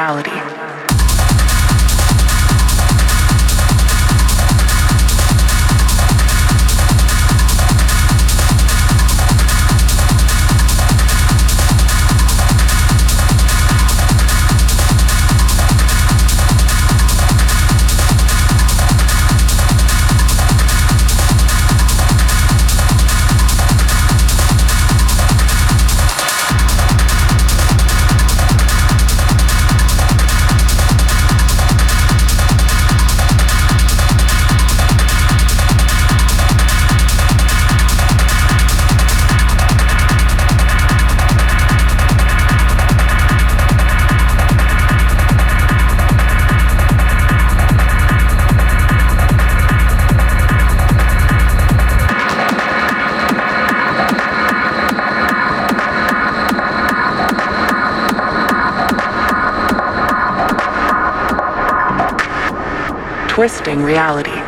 reality. Twisting reality.